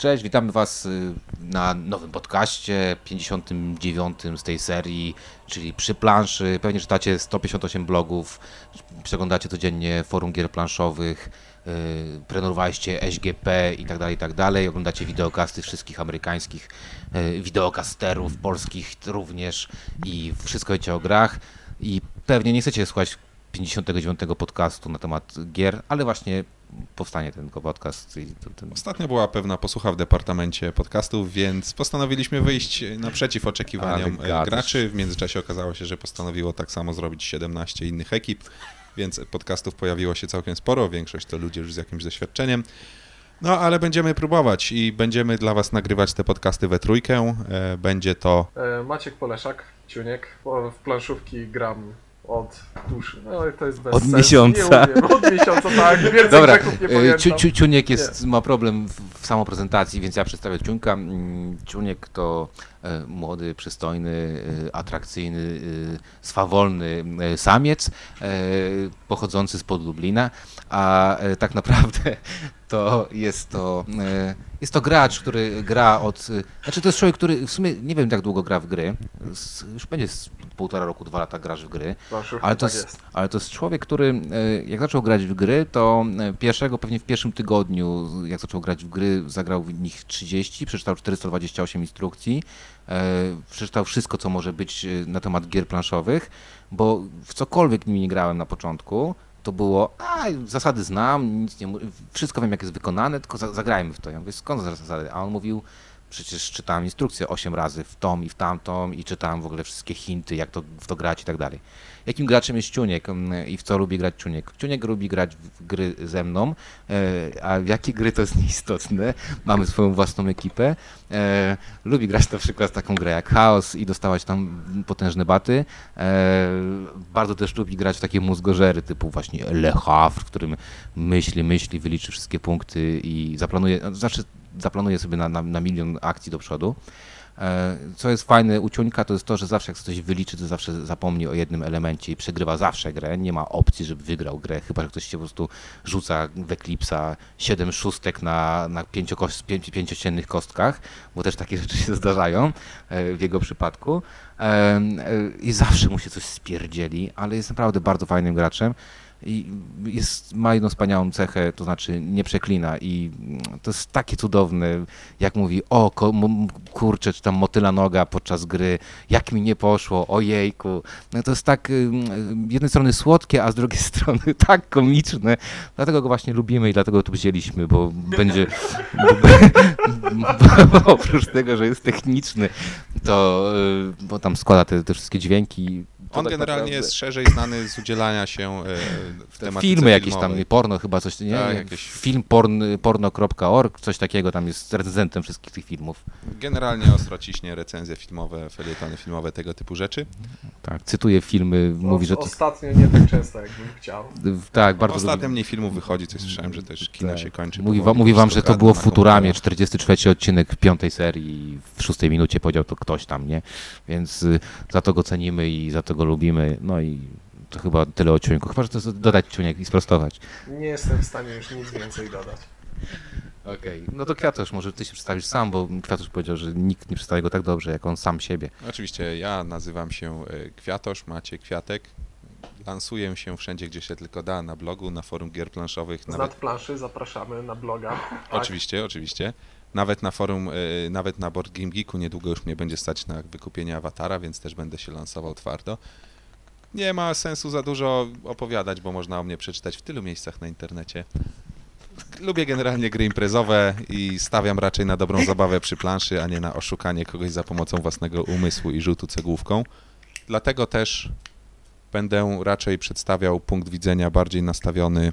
Cześć, witamy Was y, na nowym podcaście, 59 z tej serii, czyli przy planszy. Pewnie czytacie 158 blogów, przeglądacie codziennie forum gier planszowych, yy, SGP i tak dalej, i tak dalej. Oglądacie wideokasty wszystkich amerykańskich yy, wideokasterów, polskich również i wszystko wiecie o grach. I pewnie nie chcecie słuchać 59 podcastu na temat gier, ale właśnie powstanie ten podcast. I ten... Ostatnio była pewna posłucha w departamencie podcastów, więc postanowiliśmy wyjść naprzeciw oczekiwaniom graczy. W międzyczasie okazało się, że postanowiło tak samo zrobić 17 innych ekip, więc podcastów pojawiło się całkiem sporo. Większość to ludzie już z jakimś doświadczeniem. No, ale będziemy próbować i będziemy dla Was nagrywać te podcasty we trójkę. E, Będzie to E, Maciek Poleszak, Ciuniek. W planszówki gram od już, no i to jest bez Od sensu. miesiąca. Nie umiem. Od miesiąca, tak. Więcej Dobra, grzechów nie y, pamiętam. Ciu, Ciu, Ciuniek jest, ma problem w, w samoprezentacji, więc ja przedstawię Ciuńka. Mm, Ciuniek to młody, przystojny, e, atrakcyjny, e, swawolny e, samiec e, pochodzący spod Lublina, a e, tak naprawdę to jest to, e, jest to gracz, który gra od... e, Znaczy to jest człowiek, który w sumie nie wiem jak długo gra w gry, z, już będzie z półtora roku, dwa lata grasz w gry, ale to, tak jest, ale to jest człowiek, który e, jak zaczął grać w gry, to e, pierwszego, pewnie w pierwszym tygodniu, jak zaczął grać w gry, zagrał w nich 30, przeczytał 428 instrukcji, e, przeczytał wszystko, co może być e, na temat gier planszowych, bo w cokolwiek nimi nie grałem na początku, to było, a zasady znam, nic nie, wszystko wiem jak jest wykonane, tylko za, zagrajmy w to. Ja mówię, skąd zasady? A on mówił, przecież czytałem instrukcję 8 razy w tą i w tamtą i czytałem w ogóle wszystkie hinty, jak to, w to grać i tak dalej. Jakim graczem jest Ciuniek mm, i w co lubi grać Ciuniek? Ciuniek lubi grać w gry ze mną, e, a w jakie gry to jest nieistotne. Mamy swoją własną ekipę. E, lubi grać na przykład taką grę jak Chaos i dostawać tam potężne baty. E, bardzo też lubi grać w takie mózgożery typu właśnie Le Havre, w którym myśli, myśli, wyliczy wszystkie punkty i zaplanuje, znaczy zaplanuje sobie na, na, na milion akcji do przodu. E, Co jest fajne u to jest to, że zawsze jak coś wyliczy, to zawsze zapomni o jednym elemencie i przegrywa zawsze grę. Nie ma opcji, żeby wygrał grę, chyba że ktoś się po prostu rzuca w Eclipse'a 7 szóstek na, na pięciokos- pięci, pięciościennych kostkach, bo też takie rzeczy się zdarzają e, w jego przypadku. E, I zawsze mu się coś spierdzieli, ale jest naprawdę bardzo fajnym graczem. I jest, ma jedną wspaniałą cechę, to znaczy nie przeklina i to jest takie cudowne, jak mówi, o kurczę, czy tam motyla noga podczas gry, jak mi nie poszło, ojejku. No to jest tak z jednej strony słodkie, a z drugiej strony tak komiczne. Dlatego go właśnie lubimy i dlatego go tu wzięliśmy, bo będzie, bo, bo oprócz tego, że jest techniczny, to y, bo tam składa te, te wszystkie dźwięki. To On tak generalnie naprawdę- jest szerzej znany z udzielania się e, w te tematyce filmy jakieś tam, filmowej. porno chyba coś, nie? Tak, Jak jakieś- Film porn, porno.org, coś takiego, tam jest recenzentem wszystkich tych filmów. Generalnie ostro ciśnie recenzje filmowe, felietony filmowe, tego typu rzeczy. Tak, cytuję filmy, mówi, że... O, Ostatnio nie tak często, jakbym chciał. Tak, bardzo Ostatnio mniej filmów wychodzi, coś słyszałem, że też kino Tak. się kończy. Mówi, wam, mówi wam, że to było w Futuramie, komputerach. 43 odcinek piątej serii i w szóstej minucie powiedział to ktoś tam, nie? Więc y, za to go cenimy i za to go lubimy, no i to chyba tyle o ciuńku. Chyba, że to jest dodać ciunek i sprostować. Nie jestem w stanie już nic więcej dodać. Okej, no to Kwiatosz, może ty się przedstawisz sam, bo Kwiatosz powiedział, że nikt nie przedstawia go tak dobrze, jak on sam siebie. Oczywiście ja nazywam się e, Kwiatosz, macie Kwiatek. Lansuję się wszędzie, gdzie się tylko da, na blogu, na forum gier planszowych, Z nawet nadplanszy zapraszamy na bloga. Tak. Oczywiście, oczywiście. Nawet na forum, y, nawet na Board Game Geeku niedługo już mnie będzie stać na wykupienie awatara, więc też będę się lansował twardo. Nie ma sensu za dużo opowiadać, bo można o mnie przeczytać w tylu miejscach na internecie. Lubię generalnie gry imprezowe i stawiam raczej na dobrą zabawę przy planszy, a nie na oszukanie kogoś za pomocą własnego umysłu i rzutu cegłówką. Dlatego też będę raczej przedstawiał punkt widzenia bardziej nastawiony y,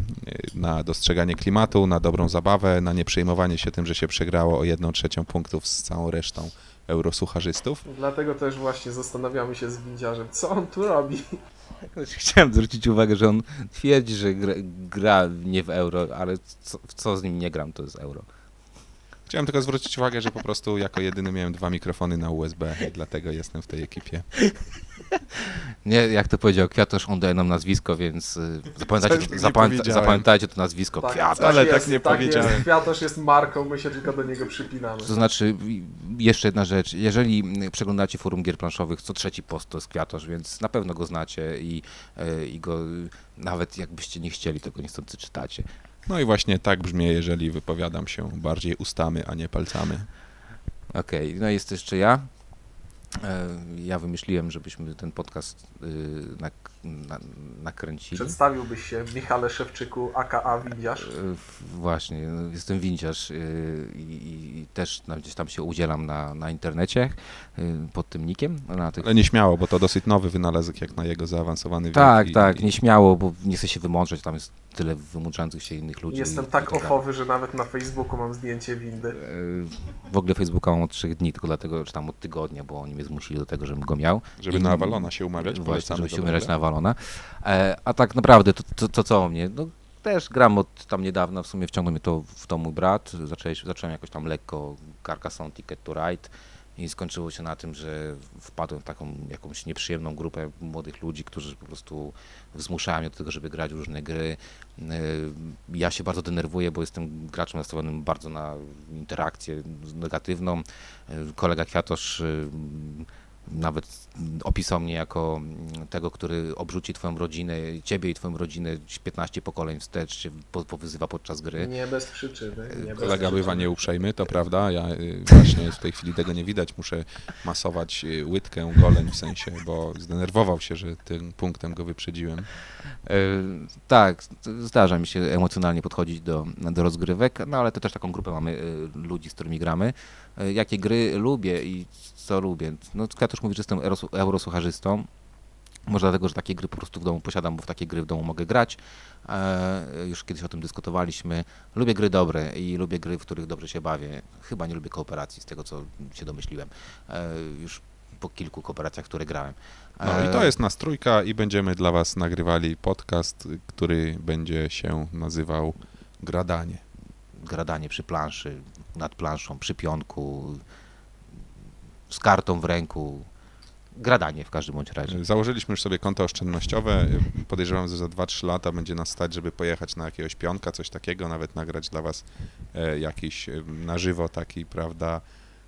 na dostrzeganie klimatu, na dobrą zabawę, na nieprzejmowanie się tym, że się przegrało o jedną trzecią punktów z całą resztą eurosucharzystów. Dlatego też właśnie zastanawiamy się z windziarzem, co on tu robi. Chciałem zwrócić uwagę, że on twierdzi, że gra, gra nie w euro, ale co, w co z nim nie gram, to jest euro. Chciałem tylko zwrócić uwagę, że po prostu jako jedyny miałem dwa mikrofony na USB i dlatego jestem w tej ekipie. Nie, jak to powiedział Kwiatosz, on daje nam nazwisko, więc y, zapamiętajcie, Coś to, nie zapamięta, powiedziałem. zapamiętajcie to nazwisko. Kwiatosz. Ale jest, tak nie powiedziałem. Jest. Kwiatosz jest marką, my się tylko do niego przypinamy. To znaczy, jeszcze jedna rzecz, jeżeli przeglądacie forum gier planszowych, co trzeci post to jest Kwiatosz, więc na pewno go znacie i, y, i go nawet jakbyście nie chcieli, to go niestety czytacie. No i właśnie tak brzmi, jeżeli wypowiadam się bardziej ustami, a nie palcami. Okej, no jest jeszcze ja. E, Ja wymyśliłem, żebyśmy ten podcast y, nak, na, nakręcili. Przedstawiłbyś się Michale Szewczyku, aka Windiarz. E, Właśnie, no, jestem winciarz y, i, i też gdzieś tam się udzielam na, na internecie y, pod tym nikiem. Na tych... Ale nieśmiało, bo to dosyć nowy wynalazek jak na jego zaawansowany Tak, wiek. i- tak, i- nieśmiało, bo nie chcę się wymądrzeć, tam jest tyle wymądrzających się innych ludzi. Jestem i- tak i dalej. ofowy, że nawet na Facebooku mam zdjęcie windy. E, W ogóle Facebooka mam od trzech dni, tylko dlatego, czy tam od tygodnia, bo oni mnie zmusili do tego, żebym go miał. Żeby I- na Avalona się umawiać, Właśnie, żeby się umierać na Avalona. E, a tak naprawdę, to, to, to co o mnie? No, też gram od tam niedawna, w sumie wciągnął mnie to w to mój brat. Zacząłem, zacząłem jakoś tam lekko Carcassonne Ticket to Ride i skończyło się na tym, że wpadłem w taką jakąś nieprzyjemną grupę młodych ludzi, którzy po prostu zmuszają mnie do tego, żeby grać różne gry. E, Ja się bardzo denerwuję, bo jestem graczem nastawionym bardzo na interakcję negatywną. E, Kolega Kwiatosz nawet opisał mnie jako tego, który obrzuci twoją rodzinę, ciebie i twoją rodzinę 15 pokoleń wstecz, się po- powyzywa podczas gry. Nie bez przyczyny. Nie bez Kolega bywa nieuprzejmy, to prawda. Ja y, właśnie w tej chwili tego nie widać. Muszę masować y, łydkę, goleń w sensie, bo zdenerwował się, że tym punktem go wyprzedziłem. E, tak, zdarza mi się emocjonalnie podchodzić do, do rozgrywek, no ale to też taką grupę mamy e, ludzi, z którymi gramy. E, Jakie gry lubię i co lubię? No Kwiatusz mówi, że jestem eurosłucharzystą. Może dlatego, że takie gry po prostu w domu posiadam, bo w takie gry w domu mogę grać. E, już kiedyś o tym dyskutowaliśmy. Lubię gry dobre i lubię gry, w których dobrze się bawię. Chyba nie lubię kooperacji, z tego co się domyśliłem. E, już po kilku kooperacjach, które grałem. No i to jest nas trójka i będziemy dla was nagrywali podcast, który będzie się nazywał Gradanie. gradanie przy planszy, nad planszą, przy pionku, z kartą w ręku. Gradanie w każdym bądź razie. Założyliśmy już sobie konto oszczędnościowe. Podejrzewam, że za 2-3 lata będzie nas stać, żeby pojechać na jakiegoś pionka, coś takiego, nawet nagrać dla was e, jakiś e, na żywo taki, prawda,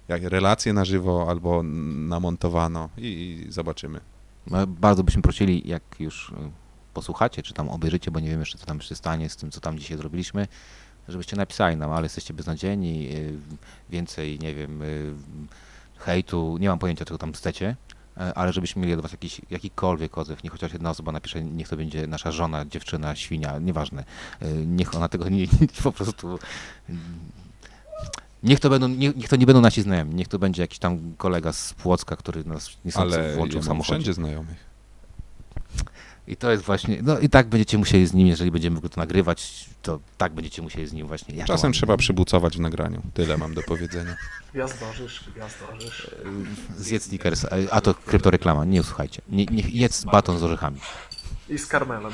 jak relacje na żywo albo namontowano i, i zobaczymy. No, Bardzo byśmy prosili, jak już y, posłuchacie, czy tam obejrzycie, bo nie wiem jeszcze, co tam się stanie z tym, co tam dzisiaj zrobiliśmy, żebyście napisali nam, ale jesteście beznadziejni, y, więcej, nie wiem, y, hejtu, nie mam pojęcia, czego tam chcecie, e, ale żebyśmy mieli od was jakiś, jakikolwiek odzew, niech chociaż jedna osoba napisze, niech to będzie nasza żona, dziewczyna, świnia, nieważne, y, niech ona tego nie, po prostu... y, Niech to, będą, nie, niech to nie będą nasi znajomi, niech to będzie jakiś tam kolega z Płocka, który nas nie Ale włączył ja w samochodzie. wszędzie znajomych. I to jest właśnie, no i tak będziecie musieli z nim, jeżeli będziemy go to nagrywać, to tak będziecie musieli z nim właśnie. Ja Czasem mam- trzeba przybucować w nagraniu. Tyle mam do powiedzenia. Gwiazdorzysz, gwiazdorzysz. Zjedz Snickers, a to kryptoreklama, nie słuchajcie. Nie, niech jedz baton z orzechami. I z karmelem.